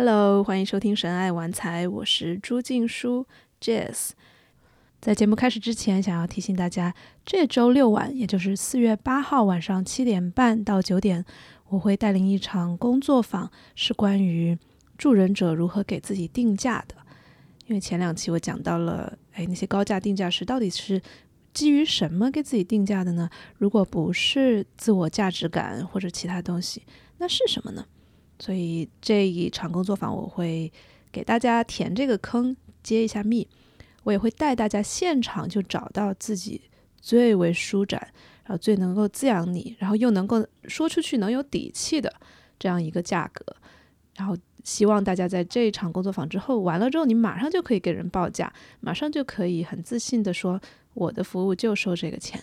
Hello，欢迎收听《神爱玩财》，我是朱静书 Jess。在节目开始之前，想要提醒大家，这周六晚，也就是四月八号晚上七点半到九点，我会带领一场工作坊，是关于助人者如何给自己定价的。因为前两期我讲到了，哎，那些高价定价师到底是基于什么给自己定价的呢？如果不是自我价值感或者其他东西，那是什么呢？所以这一场工作坊，我会给大家填这个坑，揭一下密。我也会带大家现场就找到自己最为舒展，然后最能够滋养你，然后又能够说出去能有底气的这样一个价格。然后希望大家在这一场工作坊之后完了之后，你马上就可以给人报价，马上就可以很自信的说我的服务就收这个钱。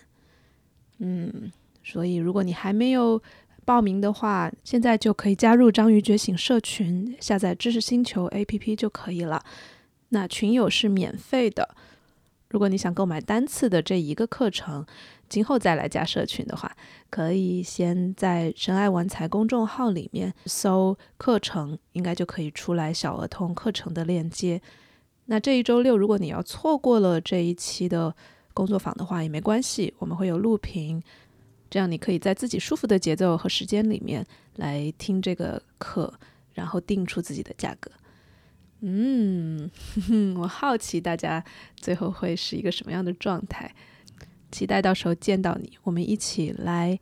嗯，所以如果你还没有报名的话，现在就可以加入章鱼觉醒社群，下载知识星球 APP 就可以了。那群友是免费的，如果你想购买单次的这一个课程，今后再来加社群的话，可以先在神爱玩财公众号里面搜课程，应该就可以出来小儿童课程的链接。那这一周六，如果你要错过了这一期的工作坊的话，也没关系，我们会有录屏，这样你可以在自己舒服的节奏和时间里面来听这个课，然后定出自己的价格。嗯，我好奇大家最后会是一个什么样的状态，期待到时候见到你，我们一起来，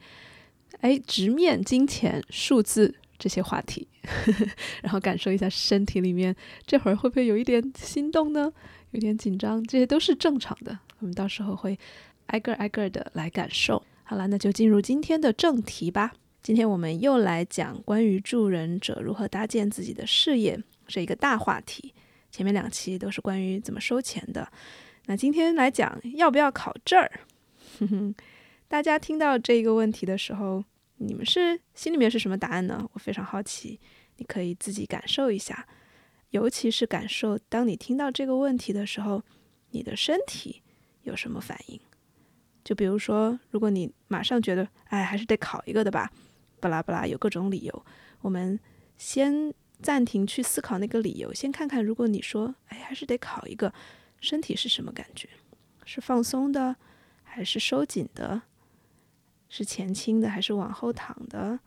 哎，直面金钱、数字这些话题，然后感受一下身体里面这会儿会不会有一点心动呢？有点紧张，这些都是正常的。我们到时候会挨个挨个的来感受。好了，那就进入今天的正题吧。今天我们又来讲关于助人者如何搭建自己的事业。是一个大话题，前面两期都是关于怎么收钱的。那今天来讲要不要考证儿？大家听到这个问题的时候，你们是心里面是什么答案呢？我非常好奇，你可以自己感受一下，尤其是感受当你听到这个问题的时候，你的身体有什么反应？就比如说，如果你马上觉得，哎，还是得考一个的吧，巴拉巴拉，有各种理由，我们先。暂停去思考那个理由，先看看，如果你说，哎，还是得考一个，身体是什么感觉？是放松的，还是收紧的？是前倾的，还是往后躺的？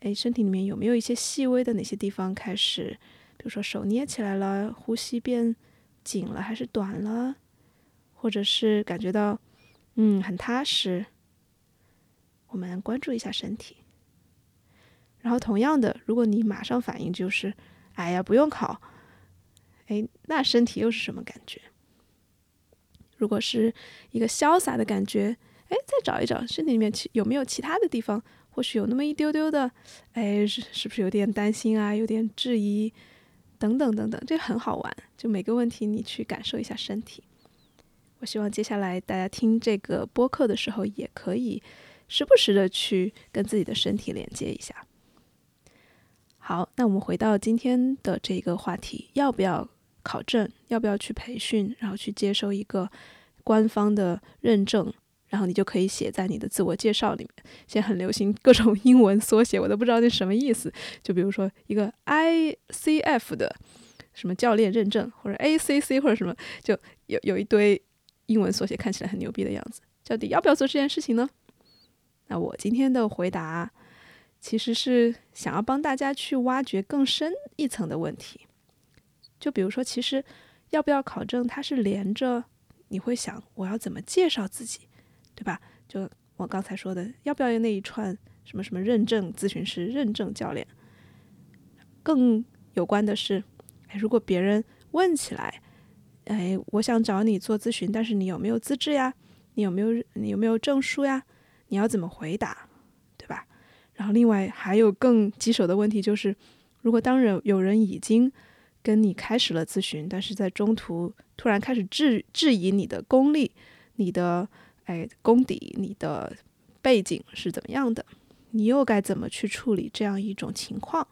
哎，身体里面有没有一些细微的哪些地方开始，比如说手捏起来了，呼吸变紧了还是短了？或者是感觉到，嗯，很踏实？我们关注一下身体。然后同样的，如果你马上反应就是，哎呀，不用考，哎，那身体又是什么感觉？如果是一个潇洒的感觉，哎，再找一找身体里面其有没有其他的地方，或许有那么一丢丢的，哎，是是不是有点担心啊，有点质疑，等等等等，这很好玩。就每个问题你去感受一下身体。我希望接下来大家听这个播客的时候，也可以时不时的去跟自己的身体连接一下。好，那我们回到今天的这个话题，要不要考证？要不要去培训？然后去接受一个官方的认证？然后你就可以写在你的自我介绍里面。现在很流行各种英文缩写，我都不知道那什么意思。就比如说一个 ICF 的什么教练认证，或者 ACC 或者什么，就有有一堆英文缩写，看起来很牛逼的样子。到底要不要做这件事情呢？那我今天的回答。其实是想要帮大家去挖掘更深一层的问题，就比如说，其实要不要考证，它是连着你会想我要怎么介绍自己，对吧？就我刚才说的，要不要用那一串什么什么认证咨询师、认证教练？更有关的是，哎，如果别人问起来，哎，我想找你做咨询，但是你有没有资质呀？你有没有你有没有证书呀？你要怎么回答？对吧然后，另外还有更棘手的问题就是，如果当人有人已经跟你开始了咨询，但是在中途突然开始质质疑你的功力、你的哎功底、你的背景是怎么样的，你又该怎么去处理这样一种情况？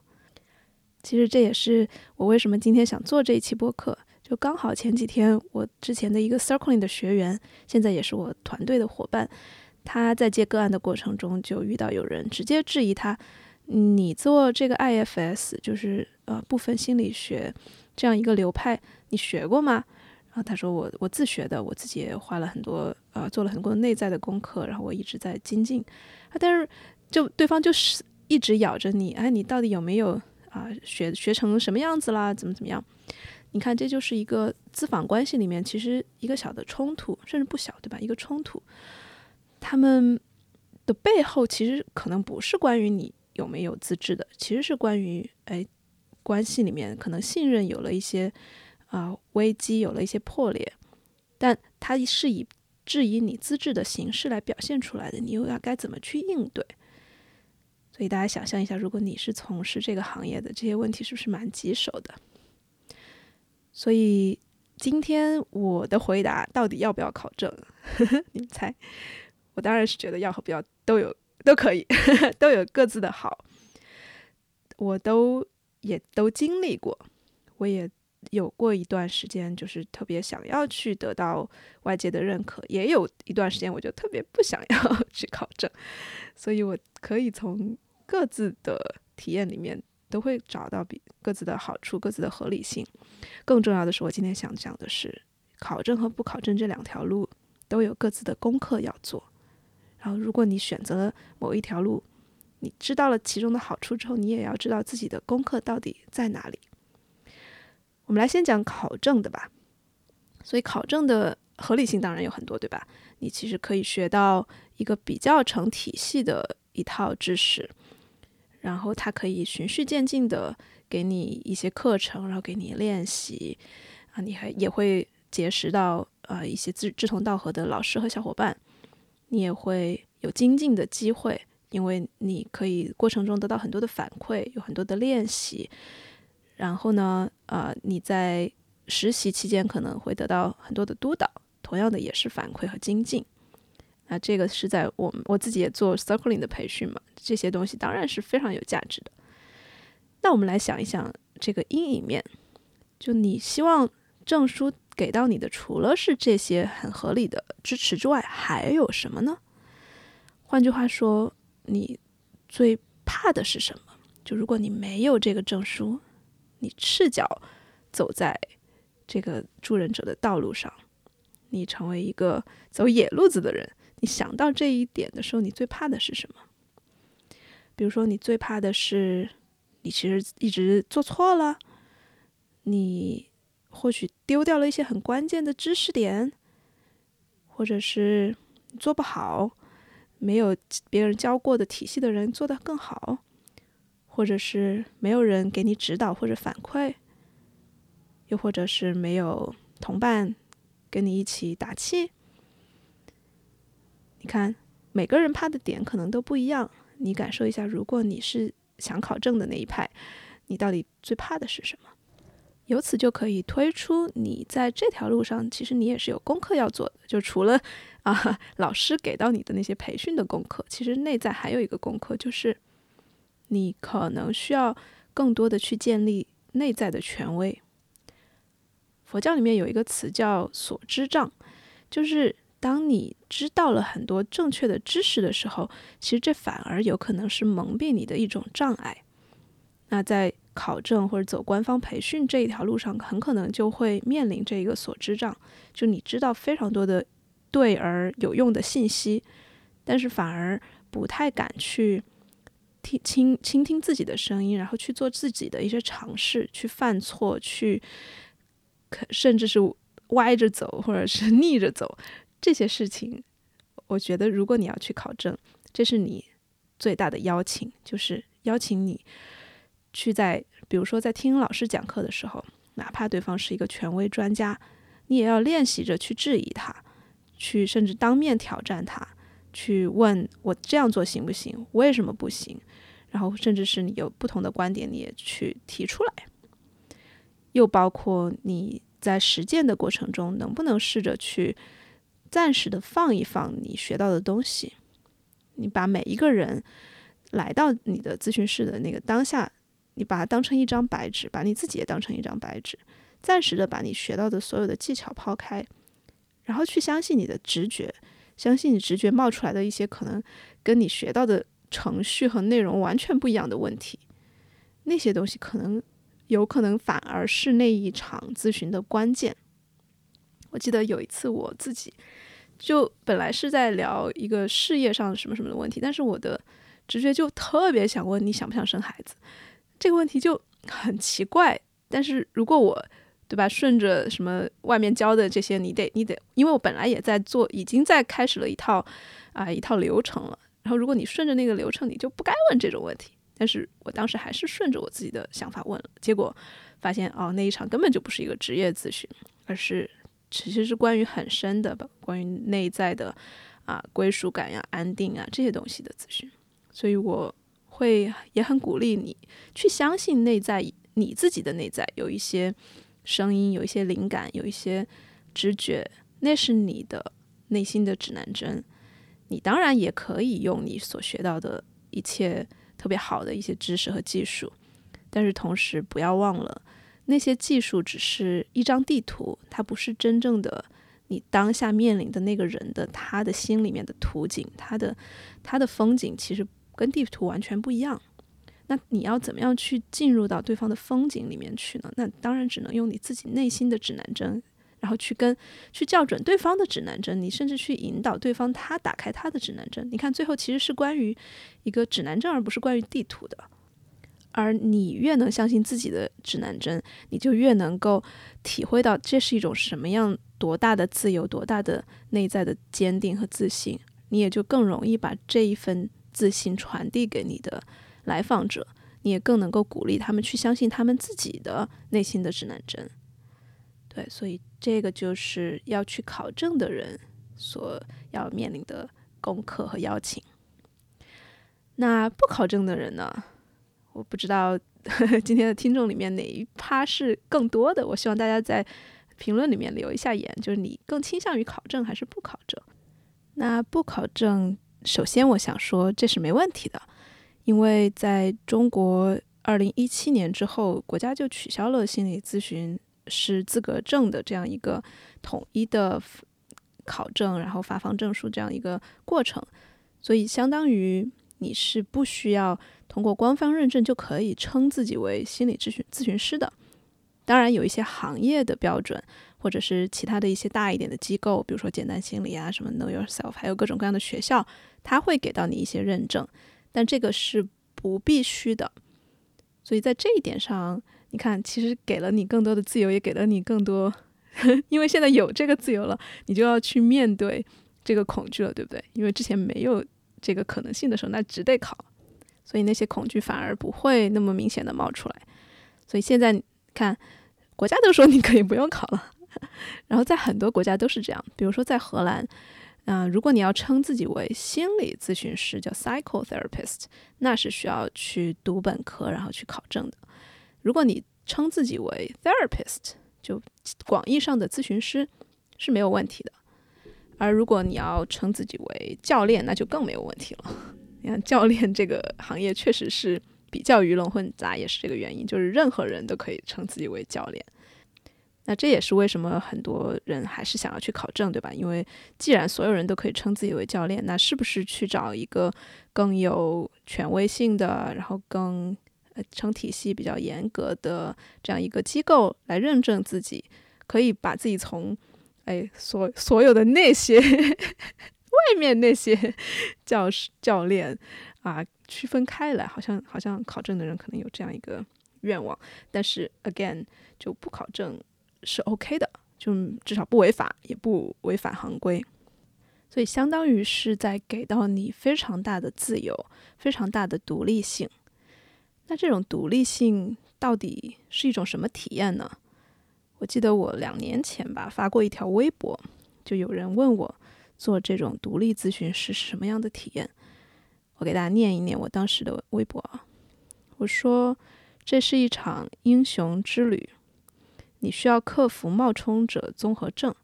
其实这也是我为什么今天想做这一期播客。就刚好前几天，我之前的一个 Circling 的学员，现在也是我团队的伙伴。他在接个案的过程中，就遇到有人直接质疑他：“你做这个 IFS，就是呃部分心理学这样一个流派，你学过吗？然后他说我我自学的，我自己也花了很多呃做了很多内在的功课，然后我一直在精进。啊，但是就对方就是一直咬着你，哎，你到底有没有啊学学成什么样子啦？怎么怎么样？你看，这就是一个咨访关系里面其实一个小的冲突，甚至不小，对吧？一个冲突，他们的背后其实可能不是关于你有没有资质的，其实是关于哎关系里面可能信任有了一些啊危机，有了一些破裂，但它是以质疑你资质的形式来表现出来的，你又要该怎么去应对？所以大家想象一下，如果你是从事这个行业的，这些问题是不是蛮棘手的？所以今天我的回答到底要不要考证？你们猜？我当然是觉得要和不要都有都可以，都有各自的好。我都也都经历过，我也有过一段时间，就是特别想要去得到外界的认可，也有一段时间我就特别不想要 去考证。所以我可以从各自的体验里面。都会找到比各自的好处、各自的合理性。更重要的是，我今天想讲的是，考证和不考证这两条路都有各自的功课要做。然后，如果你选择了某一条路，你知道了其中的好处之后，你也要知道自己的功课到底在哪里。我们来先讲考证的吧。所以，考证的合理性当然有很多，对吧？你其实可以学到一个比较成体系的一套知识。然后他可以循序渐进的给你一些课程，然后给你练习，啊，你还也会结识到呃一些志志同道合的老师和小伙伴，你也会有精进的机会，因为你可以过程中得到很多的反馈，有很多的练习，然后呢，呃，你在实习期间可能会得到很多的督导，同样的也是反馈和精进。那这个是在我们我自己也做 circling 的培训嘛，这些东西当然是非常有价值的。那我们来想一想这个阴影面，就你希望证书给到你的，除了是这些很合理的支持之外，还有什么呢？换句话说，你最怕的是什么？就如果你没有这个证书，你赤脚走在这个助人者的道路上，你成为一个走野路子的人。你想到这一点的时候，你最怕的是什么？比如说，你最怕的是你其实一直做错了，你或许丢掉了一些很关键的知识点，或者是做不好，没有别人教过的体系的人做得更好，或者是没有人给你指导或者反馈，又或者是没有同伴跟你一起打气。你看，每个人怕的点可能都不一样。你感受一下，如果你是想考证的那一派，你到底最怕的是什么？由此就可以推出，你在这条路上，其实你也是有功课要做的。就除了啊，老师给到你的那些培训的功课，其实内在还有一个功课，就是你可能需要更多的去建立内在的权威。佛教里面有一个词叫所知障，就是。当你知道了很多正确的知识的时候，其实这反而有可能是蒙蔽你的一种障碍。那在考证或者走官方培训这一条路上，很可能就会面临这一个所知障，就你知道非常多的对而有用的信息，但是反而不太敢去听倾倾听自己的声音，然后去做自己的一些尝试，去犯错，去可甚至是歪着走或者是 逆着走。这些事情，我觉得如果你要去考证，这是你最大的邀请，就是邀请你去在，比如说在听老师讲课的时候，哪怕对方是一个权威专家，你也要练习着去质疑他，去甚至当面挑战他，去问我这样做行不行，为什么不行？然后甚至是你有不同的观点，你也去提出来。又包括你在实践的过程中，能不能试着去。暂时的放一放你学到的东西，你把每一个人来到你的咨询室的那个当下，你把它当成一张白纸，把你自己也当成一张白纸，暂时的把你学到的所有的技巧抛开，然后去相信你的直觉，相信你直觉冒出来的一些可能跟你学到的程序和内容完全不一样的问题，那些东西可能有可能反而是那一场咨询的关键。我记得有一次我自己就本来是在聊一个事业上什么什么的问题，但是我的直觉就特别想问你想不想生孩子，这个问题就很奇怪。但是如果我对吧，顺着什么外面教的这些，你得你得，因为我本来也在做，已经在开始了一套啊一套流程了。然后如果你顺着那个流程，你就不该问这种问题。但是我当时还是顺着我自己的想法问了，结果发现哦，那一场根本就不是一个职业咨询，而是其实是关于很深的吧，关于内在的啊归属感呀、安定啊这些东西的咨询。所以我会也很鼓励你去相信内在你自己的内在有一些。声音有一些灵感，有一些直觉，那是你的内心的指南针。你当然也可以用你所学到的一切特别好的一些知识和技术，但是同时不要忘了，那些技术只是一张地图，它不是真正的你当下面临的那个人的他的心里面的图景，他的他的风景其实跟地图完全不一样。那你要怎么样去进入到对方的风景里面去呢？那当然只能用你自己内心的指南针，然后去跟去校准对方的指南针。你甚至去引导对方，他打开他的指南针。你看，最后其实是关于一个指南针，而不是关于地图的。而你越能相信自己的指南针，你就越能够体会到这是一种什么样多大的自由，多大的内在的坚定和自信。你也就更容易把这一份自信传递给你的。来访者，你也更能够鼓励他们去相信他们自己的内心的指南针。对，所以这个就是要去考证的人所要面临的功课和邀请。那不考证的人呢？我不知道 今天的听众里面哪一趴是更多的。我希望大家在评论里面留一下言，就是你更倾向于考证还是不考证？那不考证，首先我想说这是没问题的。因为在中国，二零一七年之后，国家就取消了心理咨询师资格证的这样一个统一的考证，然后发放证书这样一个过程，所以相当于你是不需要通过官方认证就可以称自己为心理咨询咨询师的。当然，有一些行业的标准，或者是其他的一些大一点的机构，比如说简单心理啊，什么 Know Yourself，还有各种各样的学校，他会给到你一些认证。但这个是不必须的，所以在这一点上，你看，其实给了你更多的自由，也给了你更多，因为现在有这个自由了，你就要去面对这个恐惧了，对不对？因为之前没有这个可能性的时候，那只得考，所以那些恐惧反而不会那么明显的冒出来。所以现在看，国家都说你可以不用考了，然后在很多国家都是这样，比如说在荷兰。啊，如果你要称自己为心理咨询师，叫 psychotherapist，那是需要去读本科，然后去考证的。如果你称自己为 therapist，就广义上的咨询师是没有问题的。而如果你要称自己为教练，那就更没有问题了。你看，教练这个行业确实是比较鱼龙混杂，也是这个原因，就是任何人都可以称自己为教练。那这也是为什么很多人还是想要去考证，对吧？因为既然所有人都可以称自己为教练，那是不是去找一个更有权威性的，然后更呃成体系比较严格的这样一个机构来认证自己，可以把自己从哎所所有的那些外面那些教师教练啊区分开来？好像好像考证的人可能有这样一个愿望，但是 again 就不考证。是 OK 的，就至少不违法，也不违反行规，所以相当于是在给到你非常大的自由，非常大的独立性。那这种独立性到底是一种什么体验呢？我记得我两年前吧发过一条微博，就有人问我做这种独立咨询师是什么样的体验。我给大家念一念我当时的微博啊，我说这是一场英雄之旅。你需要克服冒充者综合症，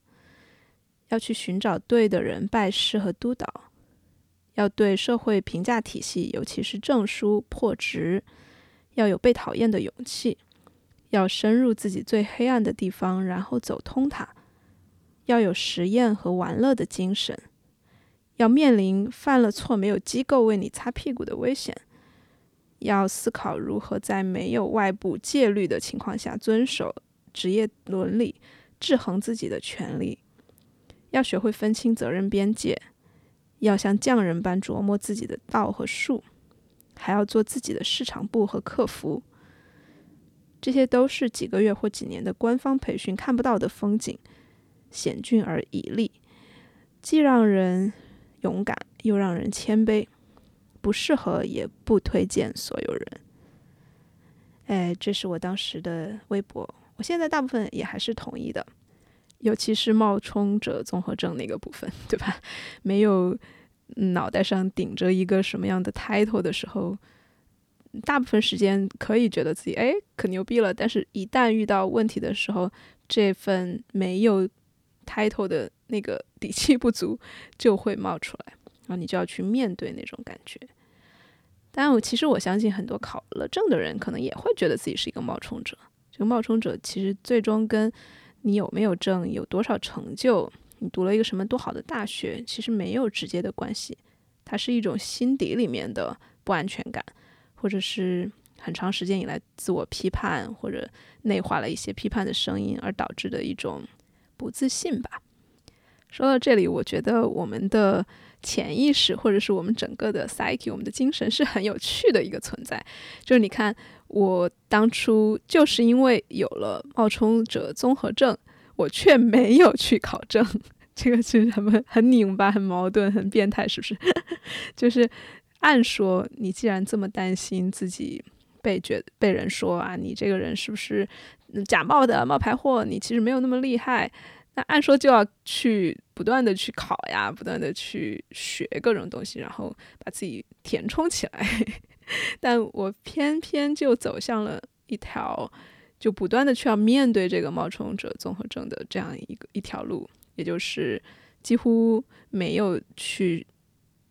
要去寻找对的人拜师和督导，要对社会评价体系，尤其是证书破执，要有被讨厌的勇气，要深入自己最黑暗的地方，然后走通它，要有实验和玩乐的精神，要面临犯了错没有机构为你擦屁股的危险，要思考如何在没有外部戒律的情况下遵守职业伦理，制衡自己的权利。要学会分清责任边界，要像匠人般琢磨自己的道和术，还要做自己的市场部和客服。这些都是几个月或几年的官方培训看不到的风景，险峻而绮丽，既让人勇敢，又让人谦卑。不适合，也不推荐所有人。哎，这是我当时的微博，我现在大部分也还是同意的，尤其是冒充者综合症那个部分，对吧？没有脑袋上顶着一个什么样的 title 的时候，大部分时间可以觉得自己哎可牛逼了，但是一旦遇到问题的时候，这份没有 title 的那个底气不足就会冒出来。然后你就要去面对那种感觉，但我其实我相信很多考了证的人可能也会觉得自己是一个冒充者。这个冒充者其实最终跟你有没有证、有多少成就、你读了一个什么多好的大学，其实没有直接的关系。它是一种心底里面的不安全感，或者是很长时间以来自我批判或者内化了一些批判的声音而导致的一种不自信吧。说到这里，我觉得我们的。潜意识或者是我们整个的 psyche，我们的精神是很有趣的一个存在。就是你看，我当初就是因为有了冒充者综合症，我却没有去考证，这个其实很很拧巴、很矛盾、很变态，是不是？就是按说，你既然这么担心自己被觉被人说啊，你这个人是不是假冒的冒牌货？你其实没有那么厉害。那按说就要去不断的去考呀，不断的去学各种东西，然后把自己填充起来。但我偏偏就走向了一条，就不断的去要面对这个冒充者综合症的这样一个一条路，也就是几乎没有去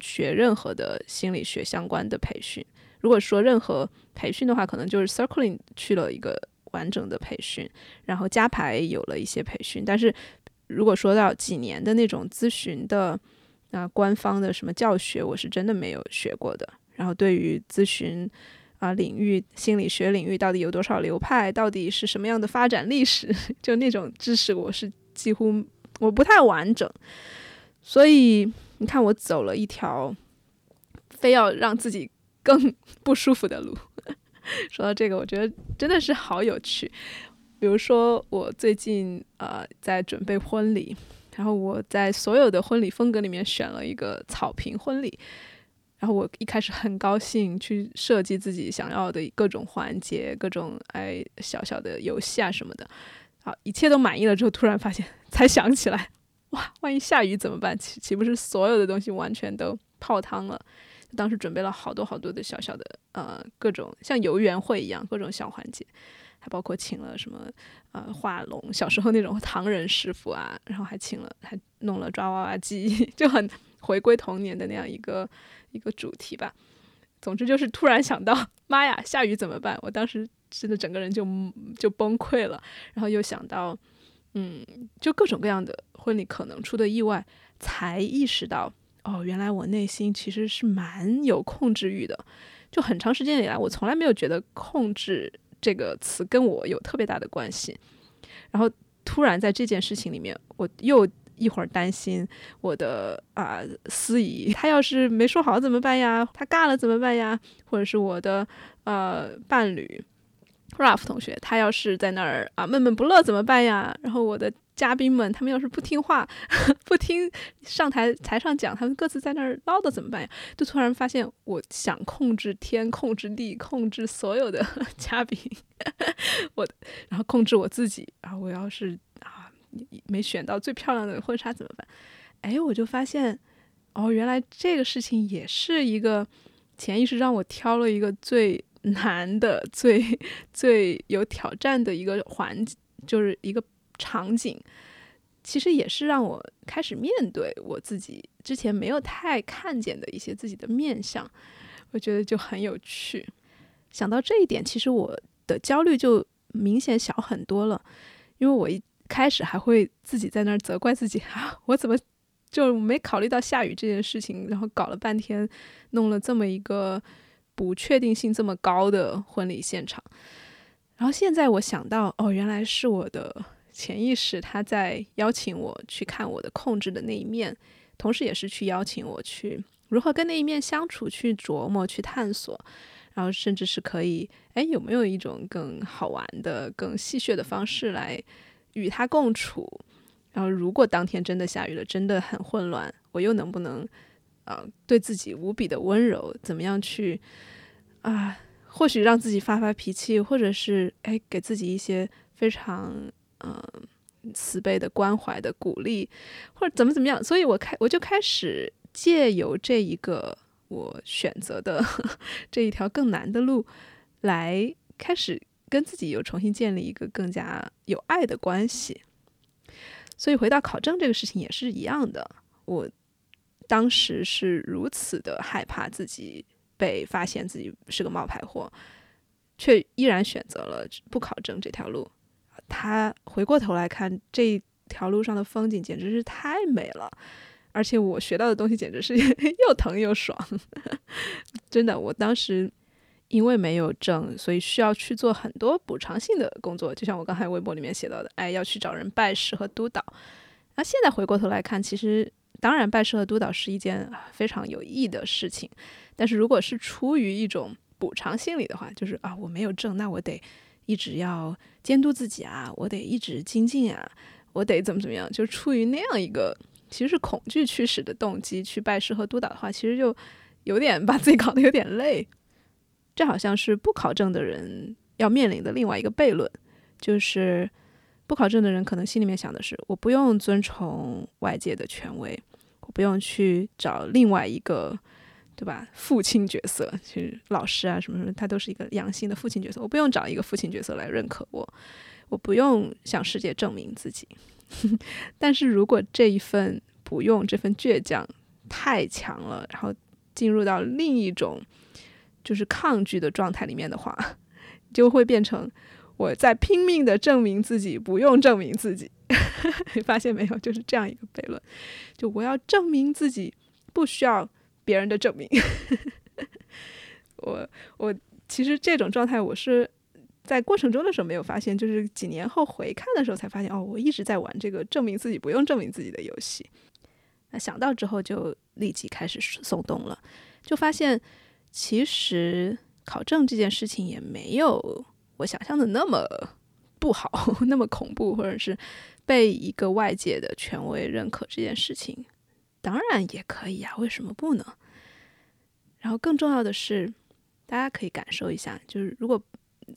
学任何的心理学相关的培训。如果说任何培训的话，可能就是 Circling 去了一个。完整的培训，然后加牌有了一些培训，但是如果说到几年的那种咨询的啊官方的什么教学，我是真的没有学过的。然后对于咨询啊领域，心理学领域到底有多少流派，到底是什么样的发展历史，就那种知识我是几乎我不太完整。所以你看，我走了一条非要让自己更 不舒服的路。说到这个，我觉得真的是好有趣。比如说，我最近呃在准备婚礼，然后我在所有的婚礼风格里面选了一个草坪婚礼。然后我一开始很高兴去设计自己想要的各种环节、各种哎小小的游戏啊什么的。好，一切都满意了之后，突然发现 才想起来，哇，万一下雨怎么办？岂岂不是所有的东西完全都泡汤了？当时准备了好多好多的小小的呃各种像游园会一样各种小环节，还包括请了什么呃画龙小时候那种唐人师傅啊，然后还请了还弄了抓娃娃机，就很回归童年的那样一个一个主题吧。总之就是突然想到，妈呀，下雨怎么办？我当时真的整个人就就崩溃了。然后又想到，嗯，就各种各样的婚礼可能出的意外，才意识到。哦，原来我内心其实是蛮有控制欲的，就很长时间以来，我从来没有觉得“控制”这个词跟我有特别大的关系。然后突然在这件事情里面，我又一会儿担心我的啊司仪，他要是没说好怎么办呀？他尬了怎么办呀？或者是我的呃伴侣 Ralph 同学，他要是在那儿啊闷闷不乐怎么办呀？然后我的。嘉宾们，他们要是不听话，不听上台台上讲，他们各自在那儿唠叨怎么办呀？就突然发现，我想控制天，控制地，控制所有的 嘉宾，我然后控制我自己。然后我要是啊没选到最漂亮的婚纱怎么办？哎，我就发现，哦，原来这个事情也是一个潜意识让我挑了一个最难的、最最有挑战的一个环，就是一个。场景其实也是让我开始面对我自己之前没有太看见的一些自己的面相，我觉得就很有趣。想到这一点，其实我的焦虑就明显小很多了，因为我一开始还会自己在那儿责怪自己 啊，我怎么就没考虑到下雨这件事情，然后搞了半天弄了这么一个。不确定性这么高的婚礼现场。然后现在我想到，哦，原来是我的潜意识他在邀请我去看我的控制的那一面，同时也是去邀请我去如何跟那一面相处，去琢磨，去探索，然后甚至是可以，哎，有没有一种更好玩的、更戏谑的方式来与他共处？然后如果当天真的下雨了，真的很混乱，我又能不能？呃，对自己无比的温柔，怎么样去啊？或许让自己发发脾气，或者是哎，给自己一些非常嗯慈悲的关怀的鼓励，或者怎么怎么样。所以我开我就开始借由这一个我选择的这一条更难的路，来开始跟自己又重新建立一个更加有爱的关系。所以回到考证这个事情也是一样的，我。当时是如此的害怕自己被发现自己是个冒牌货，却依然选择了不考证这条路。他回过头来看这条路上的风景，简直是太美了，而且我学到的东西简直是 又疼又爽。真的，我当时因为没有证，所以需要去做很多补偿性的工作，就像我刚才微博里面写到的，哎，要去找人拜师和督导。那现在回过头来看，其实。当然，拜师和督导是一件非常有益的事情，但是如果是出于一种补偿心理的话，就是啊，我没有证，那我得一直要监督自己啊，我得一直精进啊，我得怎么怎么样，就出于那样一个其实是恐惧驱使的动机去拜师和督导的话，其实就有点把自己搞得有点累。这好像是不考证的人要面临的另外一个悖论，就是。不考证的人可能心里面想的是：我不用遵从外界的权威，不用去找另外一个，对吧？父亲角色，其实老师啊什么什么，他都是一个阳性的父亲角色。我不用找一个父亲角色来认可我，我不用向世界证明自己。但是如果这一份不用，这份倔强太强了，然后进入到另一种就是抗拒的状态里面的话，就会变成。我在拼命的证明自己，不用证明自己，你发现没有？就是这样一个悖论。就我要证明自己，不需要别人的证明。我我其实这种状态，我是在过程中的时候没有发现，就是几年后回看的时候才发现。哦，我一直在玩这个证明自己不用证明自己的游戏。那想到之后，就立即开始松动了，就发现其实考证这件事情也没有。我想象的那么不好，那么恐怖，或者是被一个外界的权威认可这件事情，当然也可以啊，为什么不呢？然后更重要的是，大家可以感受一下，就是如果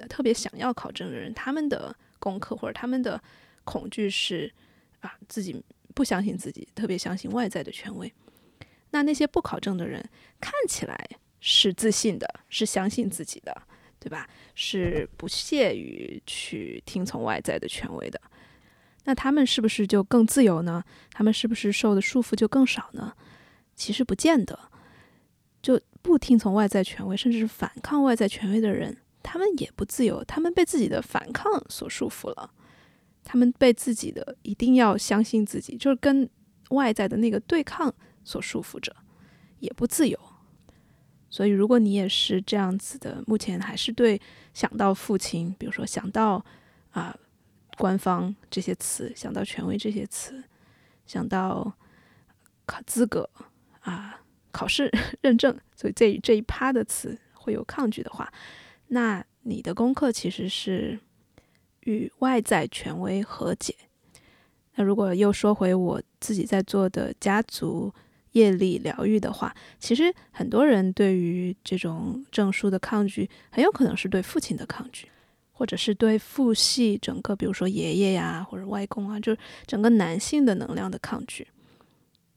特别想要考证的人，他们的功课或者他们的恐惧是啊，自己不相信自己，特别相信外在的权威。那那些不考证的人，看起来是自信的，是相信自己的。对吧？是不屑于去听从外在的权威的，那他们是不是就更自由呢？他们是不是受的束缚就更少呢？其实不见得。就不听从外在权威，甚至是反抗外在权威的人，他们也不自由，他们被自己的反抗所束缚了，他们被自己的一定要相信自己，就是跟外在的那个对抗所束缚着，也不自由。所以，如果你也是这样子的，目前还是对想到父亲，比如说想到啊官方这些词，想到权威这些词，想到考资格啊考试 认证，所以这这一趴的词会有抗拒的话，那你的功课其实是与外在权威和解。那如果又说回我自己在做的家族。业力疗愈的话，其实很多人对于这种证书的抗拒，很有可能是对父亲的抗拒，或者是对父系整个，比如说爷爷呀或者外公啊，就是整个男性的能量的抗拒。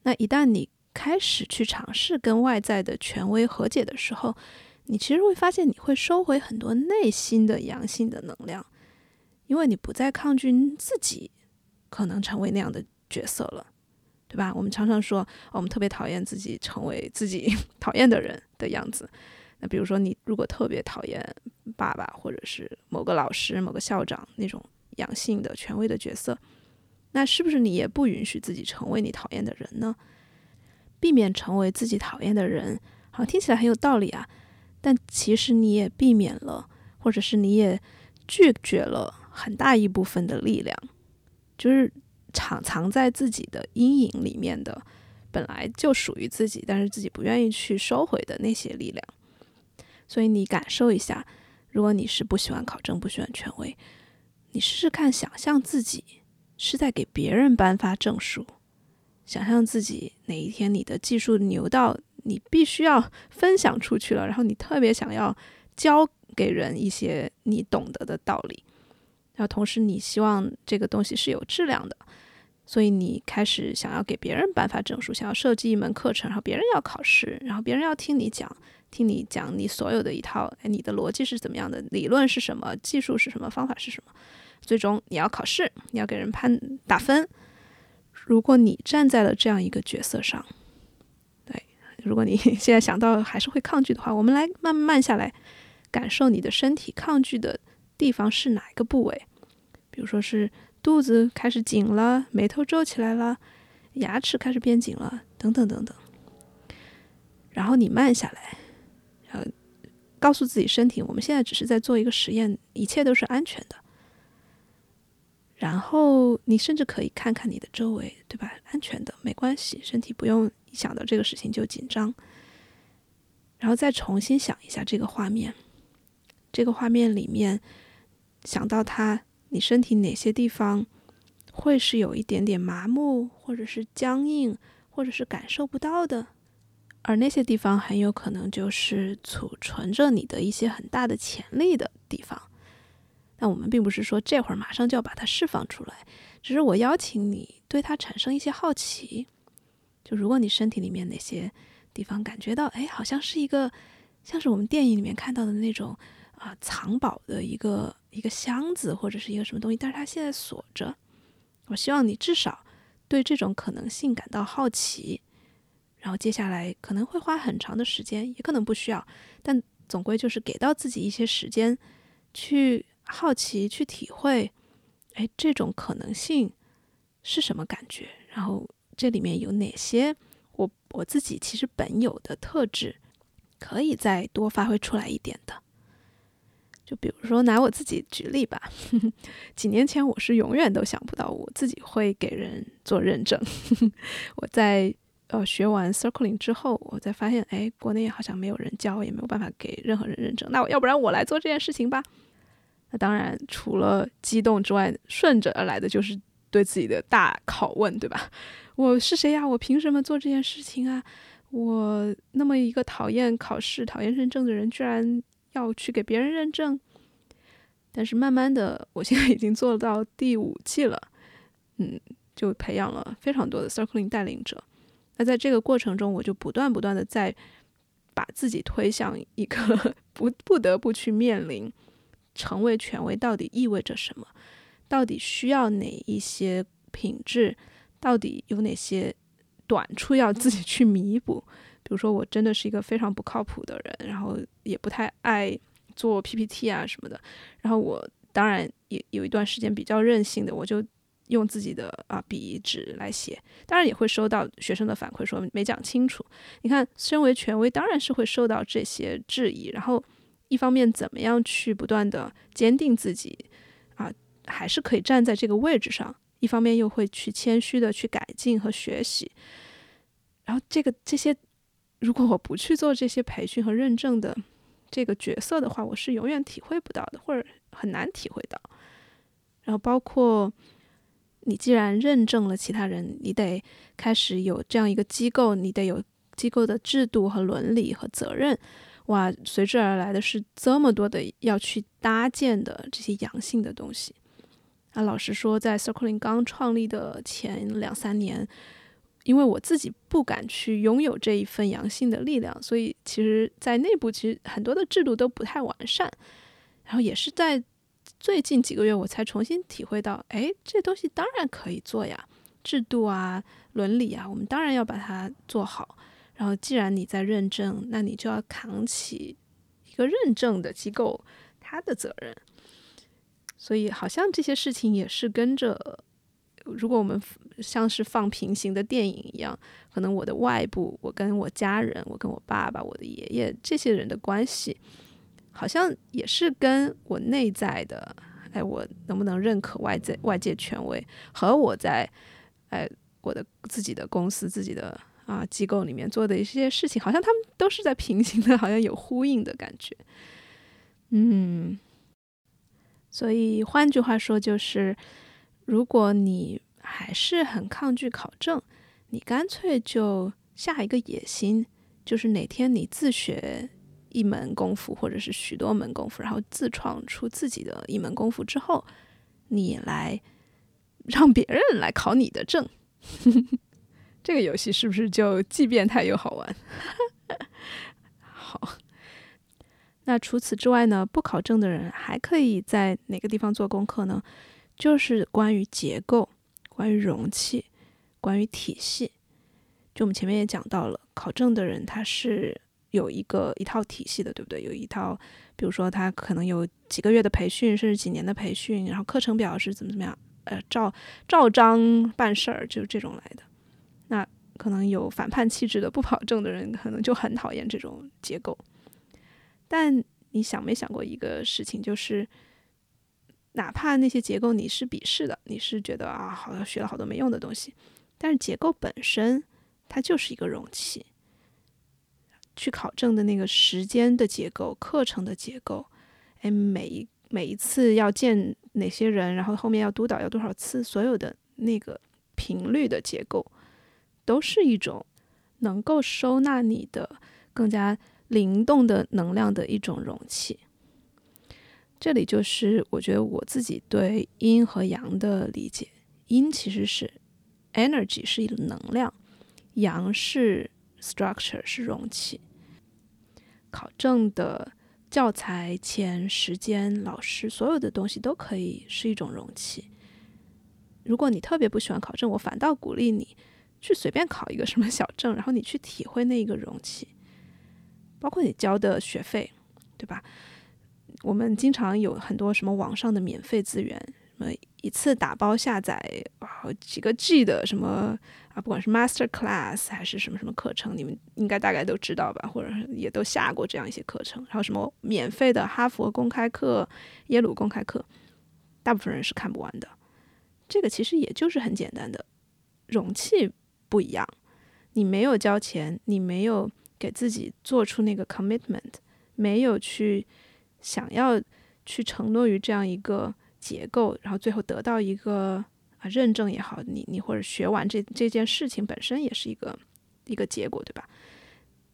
那一旦你开始去尝试跟外在的权威和解的时候，你其实会发现你会收回很多内心的阳性的能量，因为你不再抗拒自己可能成为那样的角色了。对吧？我们常常说，我们特别讨厌自己成为自己 讨厌的人的样子。那比如说，你如果特别讨厌爸爸，或者是某个老师、某个校长那种阳性的权威的角色，那是不是你也不允许自己成为你讨厌的人呢？避免成为自己讨厌的人，好听起来很有道理啊。但其实你也避免了，或者是你也拒绝了很大一部分的力量，就是藏藏在自己的阴影里面的，本来就属于自己，但是自己不愿意去收回的那些力量。所以你感受一下，如果你是不喜欢考证、不喜欢权威，你试试看，想象自己是在给别人颁发证书，想象自己哪一天你的技术牛到你必须要分享出去了，然后你特别想要教给人一些你懂得的道理，然后同时你希望这个东西是有质量的，所以你开始想要给别人颁发证书，想要设计一门课程，然后别人要考试，然后别人要听你讲。听你讲你所有的一套，哎，你的逻辑是怎么样的？理论是什么？技术是什么？方法是什么？最终你要考试，你要给人判打分。如果你站在了这样一个角色上，对，如果你现在想到还是会抗拒的话，我们来慢慢下来，感受你的身体抗拒的地方是哪一个部位？比如说是肚子开始紧了，眉头皱起来了，牙齿开始变紧了，等等等等。然后你慢下来。呃，告诉自己身体，我们现在只是在做一个实验，一切都是安全的。然后你甚至可以看看你的周围，对吧？安全的，没关系，身体不用一想到这个事情就紧张。然后再重新想一下这个画面，这个画面里面想到他，你身体哪些地方会是有一点点麻木，或者是僵硬，或者是感受不到的？而那些地方很有可能就是储存着你的一些很大的潜力的地方。那我们并不是说这会儿马上就要把它释放出来，只是我邀请你对它产生一些好奇。就如果你身体里面哪些地方感觉到，哎，好像是一个像是我们电影里面看到的那种啊藏宝的一个一个箱子或者是一个什么东西，但是它现在锁着。我希望你至少对这种可能性感到好奇。然后接下来可能会花很长的时间，也可能不需要，但总归就是给到自己一些时间，去好奇、去体会，哎，这种可能性是什么感觉？然后这里面有哪些我我自己其实本有的特质，可以再多发挥出来一点的？就比如说拿我自己举例吧，几年前我是永远都想不到我自己会给人做认证，我在。呃，学完 circling 之后，我才发现，哎，国内好像没有人教，也没有办法给任何人认证。那我要不然我来做这件事情吧？那当然，除了激动之外，顺着而来的就是对自己的大拷问，对吧？我是谁呀？我凭什么做这件事情啊？我那么一个讨厌考试、讨厌认证的人，居然要去给别人认证？但是慢慢的，我现在已经做到第五季了，嗯，就培养了非常多的 circling 带领者。那在这个过程中，我就不断不断的在把自己推向一个 不不得不去面临成为权威到底意味着什么，到底需要哪一些品质，到底有哪些短处要自己去弥补。比如说，我真的是一个非常不靠谱的人，然后也不太爱做 PPT 啊什么的。然后我当然也有一段时间比较任性的，我就。用自己的啊笔纸来写，当然也会收到学生的反馈，说没讲清楚。你看，身为权威，当然是会受到这些质疑。然后，一方面怎么样去不断的坚定自己啊，还是可以站在这个位置上；一方面又会去谦虚的去改进和学习。然后，这个这些，如果我不去做这些培训和认证的这个角色的话，我是永远体会不到的，或者很难体会到。然后，包括。你既然认证了其他人，你得开始有这样一个机构，你得有机构的制度和伦理和责任。哇，随之而来的是这么多的要去搭建的这些阳性的东西。啊，老实说，在 Circling 刚创立的前两三年，因为我自己不敢去拥有这一份阳性的力量，所以其实在内部其实很多的制度都不太完善。然后也是在。最近几个月，我才重新体会到，哎，这东西当然可以做呀，制度啊、伦理啊，我们当然要把它做好。然后，既然你在认证，那你就要扛起一个认证的机构它的责任。所以，好像这些事情也是跟着如果我们像是放平行的电影一样，可能我的外部，我跟我家人，我跟我爸爸、我的爷爷这些人的关系，好像也是跟我内在的，哎，我能不能认可外在外界权威，和我在哎我的自己的公司、自己的啊机构里面做的一些事情，好像他们都是在平行的，好像有呼应的感觉。嗯，所以换句话说，就是如果你还是很抗拒考证，你干脆就下一个野心，就是哪天你自学一门功夫，或者是许多门功夫，然后自创出自己的一门功夫之后，你来让别人来考你的证，这个游戏是不是就既变态又好玩？好。那除此之外呢？不考证的人还可以在哪个地方做功课呢？就是关于结构、关于容器、关于体系。就我们前面也讲到了，考证的人他是有一个一套体系的，对不对？有一套，比如说他可能有几个月的培训，甚至几年的培训，然后课程表是怎么怎么样，呃，照照章办事儿，就是这种来的。那可能有反叛气质的不考证的人，可能就很讨厌这种结构。但你想没想过一个事情，就是哪怕那些结构你是鄙视的，你是觉得啊，好像学了好多没用的东西，但是结构本身它就是一个容器。去考证的那个时间的结构、课程的结构，哎，每一每一次要见哪些人，然后后面要督导要多少次，所有的那个频率的结构，都是一种能够收纳你的更加。灵动的能量的一种容器，这里就是我觉得我自己对阴和阳的理解。阴其实是 energy，是一个能量；阳是 structure，是容器。考证的教材、钱、时间、老师，所有的东西都可以是一种容器。如果你特别不喜欢考证，我反倒鼓励你去随便考一个什么小证，然后你去体会那一个容器。包括你交的学费，对吧？我们经常有很多什么网上的免费资源，什么一次打包下载好几个 G 的什么啊，不管是 Master Class 还是什么什么课程，你们应该大概都知道吧，或者也都下过这样一些课程。还有什么免费的哈佛公开课、耶鲁公开课，大部分人是看不完的。这个其实也就是很简单的，容器不一样，你没有交钱，你没有。给自己做出那个 commitment，没有去想要去承诺于这样一个结构，然后最后得到一个啊认证也好，你你或者学完这这件事情本身也是一个一个结果，对吧？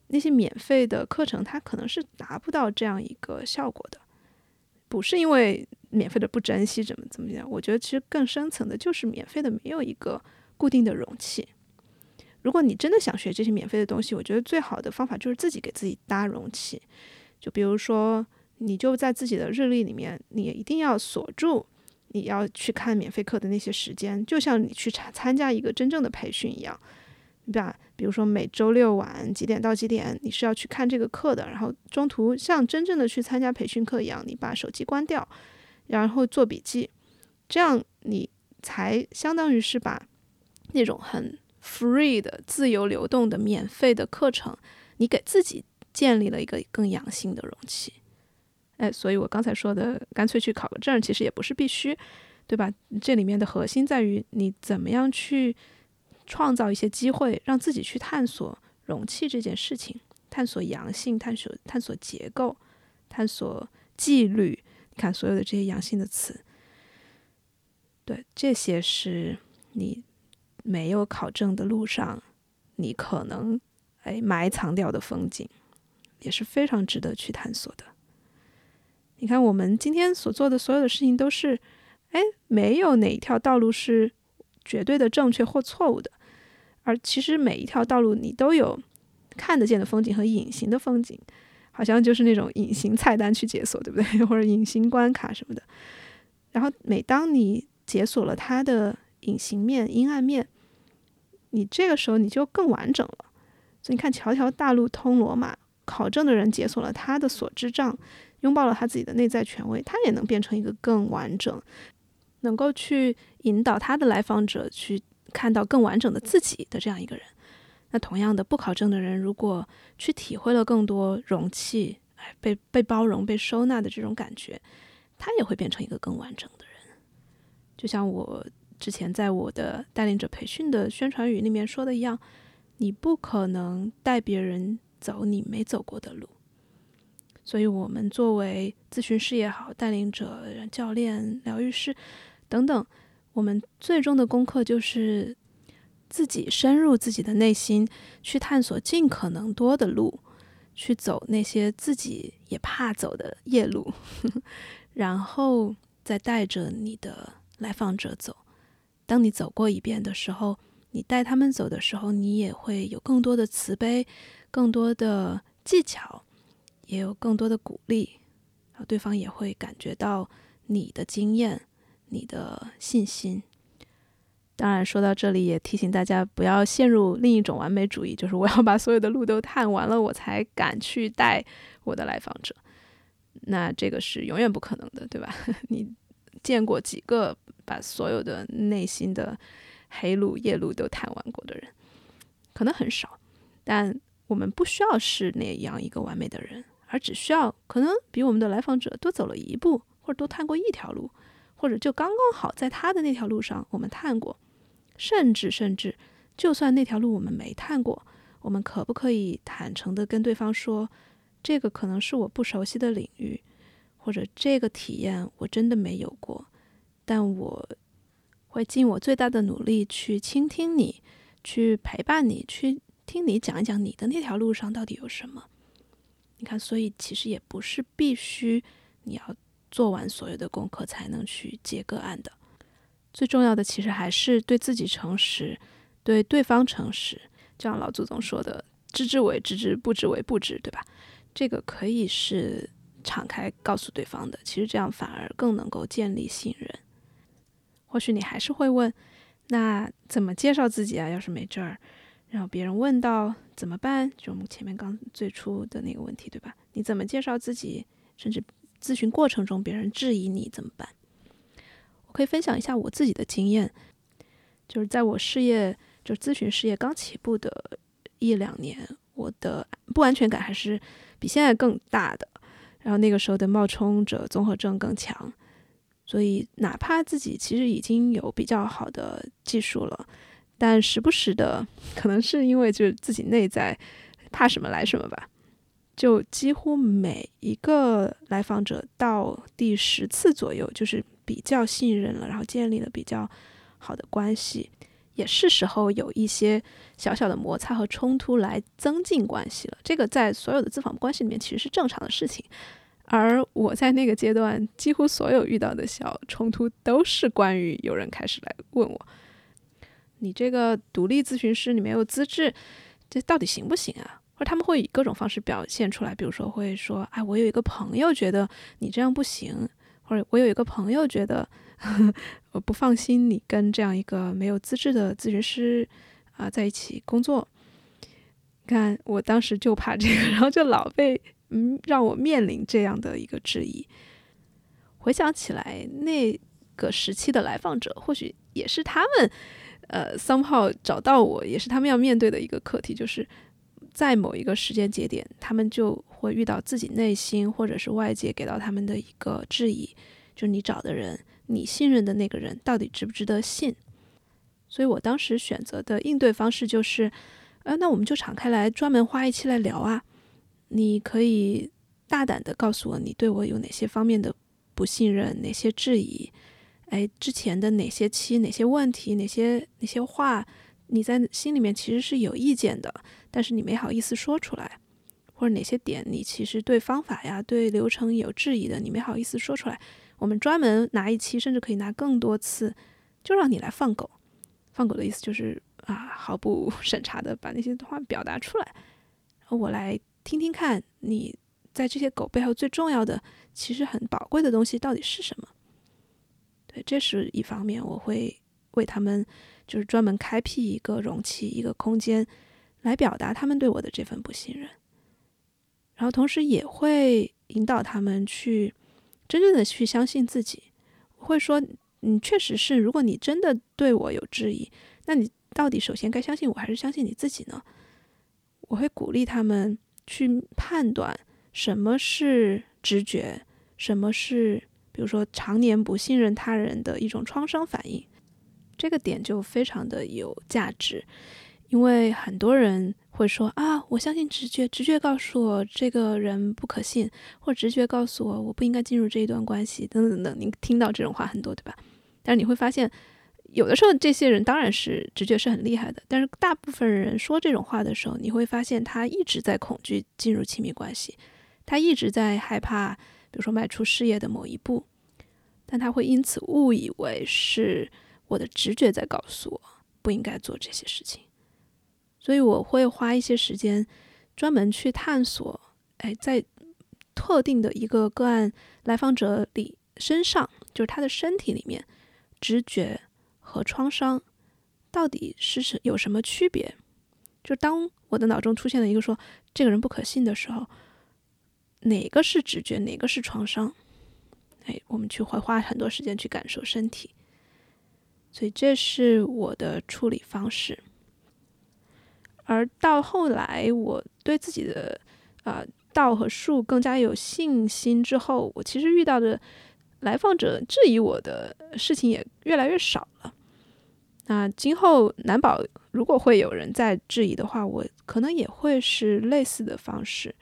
那些免费的课程，它可能是达不到这样一个效果的，不是因为免费的不珍惜怎么怎么样，我觉得其实更深层的就是免费的没有一个固定的容器。如果你真的想学这些免费的东西，我觉得最好的方法就是自己给自己搭容器。就比如说，你就在自己的日历里面，你一定要锁住你要去看免费课的那些时间，就像你去参参加一个真正的培训一样，对吧？比如说每周六晚几点到几点你是要去看这个课的，然后中途像真正的去参加培训课一样，你把手机关掉，然后做笔记，这样你才相当于是把那种很。free 的自由流动的免费的课程，你给自己建立了一个更阳性的容器，哎，所以我刚才说的，干脆去考个证，其实也不是必须，对吧？这里面的核心在于你怎么样去创造一些机会，让自己去探索容器这件事情，探索阳性，探索探索结构，探索纪律。你看所有的这些阳性的词，对，这些是你。没有考证的路上，你可能哎埋藏掉的风景，也是非常值得去探索的。你看，我们今天所做的所有的事情都是，哎，没有哪一条道路是绝对的正确或错误的，而其实每一条道路你都有看得见的风景和隐形的风景，好像就是那种隐形菜单去解锁，对不对？或者隐形关卡什么的。然后每当你解锁了它的隐形面、阴暗面。你这个时候你就更完整了，所以你看，条条大路通罗马，考证的人解锁了他的所知障，拥抱了他自己的内在权威，他也能变成一个更完整、能够去引导他的来访者去看到更完整的自己的这样一个人。那同样的，不考证的人如果去体会了更多容器，哎，被被包容、被收纳的这种感觉，他也会变成一个更完整的人。就像我之前在我的带领者培训的宣传语里面说的一样，你不可能带别人走你没走过的路。所以，我们作为咨询师也好，带领者、教练、疗愈师等等，我们最终的功课就是自己深入自己的内心，去探索尽可能多的路，去走那些自己也怕走的夜路，然后再带着你的来访者走。当你走过一遍的时候，你带他们走的时候，你也会有更多的慈悲，更多的技巧。也有更多的鼓励，然后对方也会感觉到你的经验、你的信心。当然，说到这里也提醒大家不要陷入另一种完美主义，就是我要把所有的路都探完了，我才敢去带我的来访者。那这个是永远不可能的，对吧？你见过几个把所有的内心的黑路、夜路都探完过的人？可能很少。但我们不需要是那样一个完美的人。而只需要可能比我们的来访者多走了一步，或者多探过一条路，或者就刚刚好在他的那条路上我们探过，甚至甚至就算那条路我们没探过，我们可不可以坦诚的跟对方说，这个可能是我不熟悉的领域，或者这个体验我真的没有过，但我会尽我最大的努力去倾听你，去陪伴你，去听你讲一讲你的那条路上到底有什么。你看，所以其实也不是必须你要做完所有的功课才能去接个案的。最重要的其实还是对自己诚实，对对方诚实。就像老祖宗说的：“知之为知之，不知为不知”，对吧？这个可以是敞开告诉对方的。其实这样反而更能够建立信任。或许你还是会问：那怎么介绍自己啊？要是没这儿？然后别人问到怎么办？就我们前面刚最初的那个问题，对吧？你怎么介绍自己？甚至咨询过程中别人质疑你怎么办？我可以分享一下我自己的经验，就是在我事业就咨询事业刚起步的一两年，我的不安全感还是比现在更大的。然后那个时候的冒充者综合症更强，所以哪怕自己其实已经有比较好的技术了。但时不时的，可能是因为就是自己内在怕什么来什么吧，就几乎每一个来访者到第十次左右，就是比较信任了，然后建立了比较好的关系，也是时候有一些小小的摩擦和冲突来增进关系了。这个在所有的咨访关系里面其实是正常的事情。而我在那个阶段，几乎所有遇到的小冲突都是关于有人开始来问我。你这个独立咨询师，你没有资质，这到底行不行啊？或者他们会以各种方式表现出来，比如说会说：“哎，我有一个朋友觉得你这样不行。”或者我有一个朋友觉得 我不放心你跟这样一个没有资质的咨询师啊在一起工作。你看，我当时就怕这个，然后就老被嗯让我面临这样的一个质疑。回想起来，那个时期的来访者，或许也是他们。呃，somehow 找到我也是他们要面对的一个课题，就是在某一个时间节点，他们就会遇到自己内心或者是外界给到他们的一个质疑，就是你找的人，你信任的那个人到底值不值得信？所以我当时选择的应对方式就是，呃，那我们就敞开来，专门花一期来聊啊。你可以大胆的告诉我，你对我有哪些方面的不信任，哪些质疑。哎，之前的哪些期、哪些问题、哪些哪些话，你在心里面其实是有意见的，但是你没好意思说出来，或者哪些点你其实对方法呀、对流程有质疑的，你没好意思说出来。我们专门拿一期，甚至可以拿更多次，就让你来放狗。放狗的意思就是啊，毫不 审查的把那些话表达出来，我来听听看你在这些狗背后最重要的，其实很宝贵的东西到底是什么。这是一方面，我会为他们就是专门开辟一个容器、一个空间，来表达他们对我的这份不信任，然后同时也会引导他们去真正的去相信自己。我会说，你确实是，如果你真的对我有质疑，那你到底首先该相信我还是相信你自己呢？我会鼓励他们去判断什么是直觉，什么是比如说常年不信任他人的一种创伤反应，这个点就非常的有价值，因为很多人。会说啊，我相信直觉，直觉告诉我这个人不可信，或直觉告诉我我不应该进入这一段关系，等等等等。您听到这种话很多，对吧？但是你会发现，有的时候这些人当然是直觉是很厉害的，但是大部分人说这种话的时候，你会发现他一直在恐惧进入亲密关系，他一直在害怕，比如说迈出事业的某一步，但他会因此误以为是我的直觉在告诉我不应该做这些事情。所以我会花一些时间，专门去探索，哎，在特定的一个个案来访者里身上，就是他的身体里面，直觉和创伤到底是什有什么区别？就当我的脑中出现了一个说这个人不可信的时候，哪个是直觉，哪个是创伤？哎，我们去会花很多时间去感受身体，所以这是我的处理方式。而到后来，我对自己的啊道和术更加有信心之后，我其实遇到的来访者质疑我的事情也越来越少了。那今后难保如果会有人在质疑的话，我可能也会是类似的方式，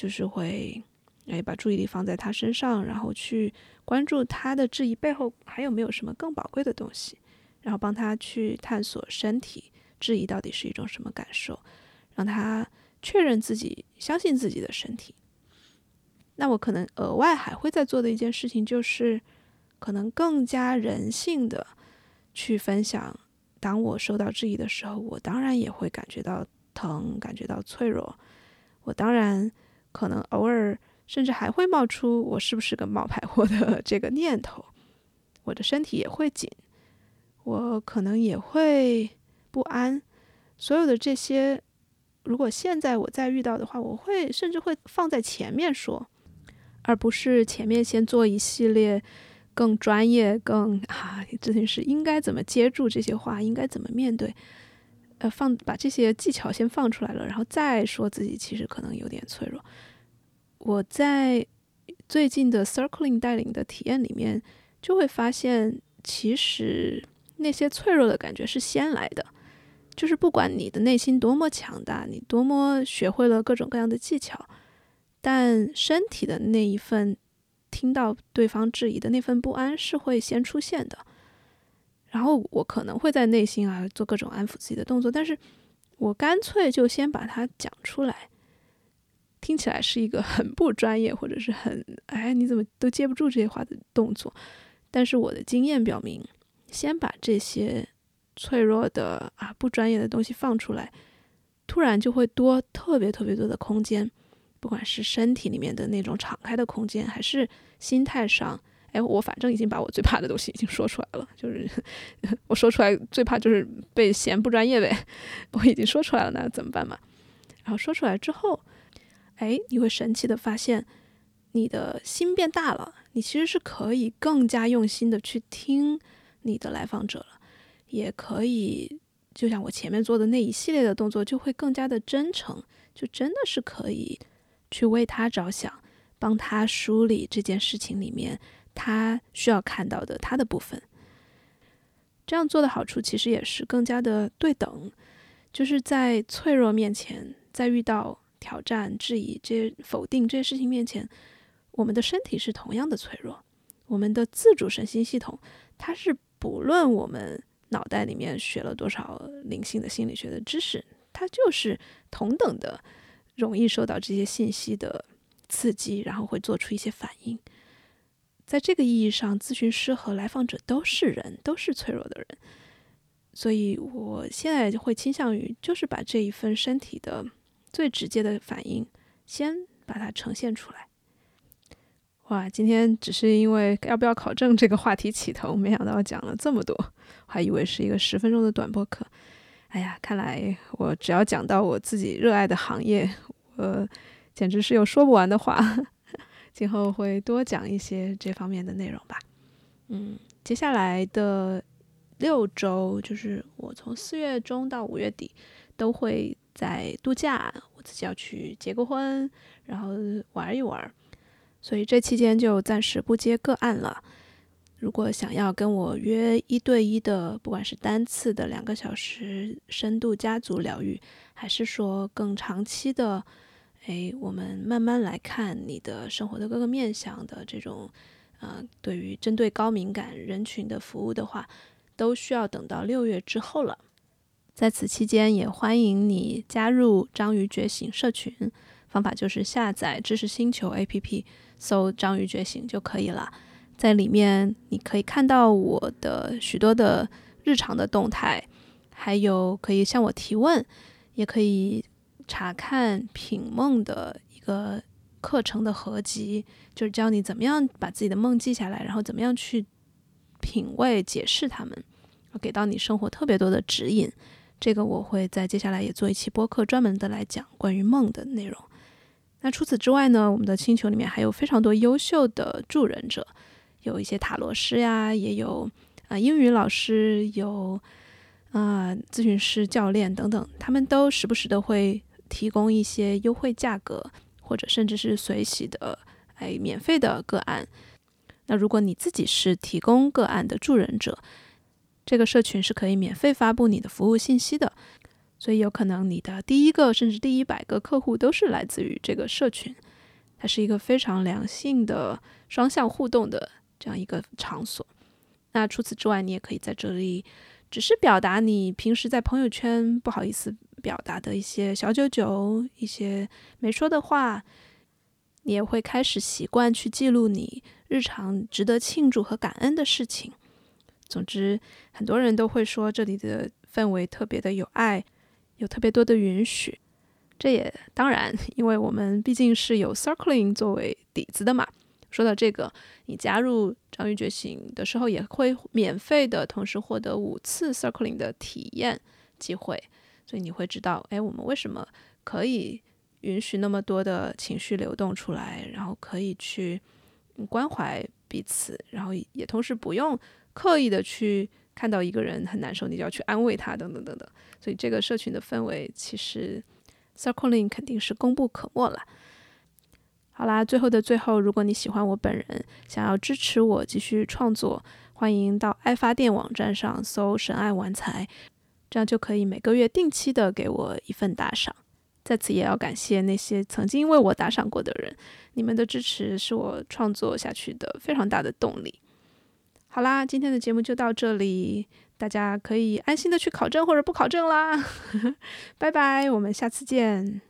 就是会哎把注意力放在他身上，然后去关注他的质疑背后还有没有什么更宝贵的东西，然后帮他去探索身体。质疑到底是一种什么感受，让他确认自己相信自己的身体。那我可能额外还会再做的一件事情，就是可能更加人性的去分享。当我受到质疑的时候，我当然也会感觉到疼，感觉到脆弱。我当然可能偶尔甚至还会冒出我是不是个冒牌货的这个念头。我的身体也会紧，我可能也会。不安，所有的这些，如果现在我再遇到的话，我会甚至会放在前面说，而不是前面先做一系列更专业、更啊，咨询师应该怎么接住这些话，应该怎么面对，呃，放把这些技巧先放出来了，然后再说自己其实可能有点脆弱。我在最近的 Circling 带领的体验里面，就会发现，其实那些脆弱的感觉是先来的。就是不管你的内心多么强大，你多么学会了各种各样的技巧，但身体的那一份听到对方质疑的那份不安是会先出现的。然后我可能会在内心啊做各种安抚自己的动作，但是我干脆就先把它讲出来。听起来是一个很不专业或者是很哎你怎么都接不住这些话的动作，但是我的经验表明，先把这些。脆弱的啊，不专业的东西放出来，突然就会多特别特别多的空间，不管是身体里面的那种敞开的空间，还是心态上，哎，我反正已经把我最怕的东西已经说出来了，就是 我说出来最怕就是被嫌不专业呗，我已经说出来了，那怎么办嘛？然后说出来之后，哎，你会神奇的发现，你的心变大了，你其实是可以更加用心的去听你的来访者了。也可以，就像我前面做的那一系列的动作，就会更加的真诚，就真的是可以去为他着想，帮他梳理这件事情里面他需要看到的他的部分。这样做的好处其实也是更加的对等，就是在脆弱面前，在遇到挑战、质疑、这些否定这些事情面前，我们的身体是同样的脆弱，我们的自主神经系统，它是不论我们。脑袋里面学了多少灵性的心理学的知识，它就是同等的容易受到这些信息的刺激，然后会做出一些反应。在这个意义上，咨询师和来访者都是人，都是脆弱的人。所以我现在会倾向于，就是把这一份身体的最直接的反应，先把它呈现出来。哇，今天只是因为要不要考证这个话题起头，没想到讲了这么多，还以为是一个十分钟的短播课。哎呀，看来我只要讲到我自己热爱的行业，我简直是有说不完的话。今后会多讲一些这方面的内容吧。嗯，接下来的六周，就是我从四月中到五月底，都会在度假，我自己要去结个婚，然后玩一玩，所以这期间就暂时不接个案了。如果想要跟我约一对一的，不管是单次的两个小时深度家族疗愈，还是说更长期的，哎，我们慢慢来看你的生活的各个面向的这种，呃，对于针对高敏感人群的服务的话，都需要等到六月之后了。在此期间，也欢迎你加入章鱼觉醒社群，方法就是下载知识星球 APP，搜“章鱼觉醒”就可以了。在里面，你可以看到我的许多的日常的动态，还有可以向我提问，也可以查看品梦的一个课程的合集，就是教你怎么样把自己的梦记下来，然后怎么样去品味、解释它们，给到你生活特别多的指引。这个我会在接下来也做一期播客，专门的来讲关于梦的内容。那除此之外呢，我们的星球里面还有非常多优秀的助人者。有一些塔罗师呀，也有啊英语老师，有啊咨询师、教练等等，他们都时不时的会提供一些优惠价格，或者甚至是随喜的哎免费的个案。那如果你自己是提供个案的助人者，这个社群是可以免费发布你的服务信息的，所以有可能你的第一个甚至第一百个客户都是来自于这个社群，它是一个非常良性的双向互动的。这样一个场所，那除此之外，你也可以在这里，只是表达你平时在朋友圈不好意思表达的一些小九九、一些没说的话，你也会开始习惯去记录你日常值得庆祝和感恩的事情。总之，很多人都会说这里的氛围特别的有爱，有特别多的允许。这也当然，因为我们毕竟是有 circling 作为底子的嘛。说到这个，你加入章鱼觉醒的时候，也会免费的同时获得五次 circling 的体验机会，所以你会知道，哎，我们为什么可以允许那么多的情绪流动出来，然后可以去关怀彼此，然后也同时不用刻意的去看到一个人很难受，你就要去安慰他，等等等等。所以这个社群的氛围，其实 circling 肯定是功不可没了。好啦，最后的最后，如果你喜欢我本人，想要支持我继续创作，欢迎到爱发电网站上搜“神爱玩财”，这样就可以每个月定期的给我一份打赏。在此也要感谢那些曾经为我打赏过的人，你们的支持是我创作下去的非常大的动力。好啦，今天的节目就到这里，大家可以安心的去考证或者不考证啦。拜拜，我们下次见。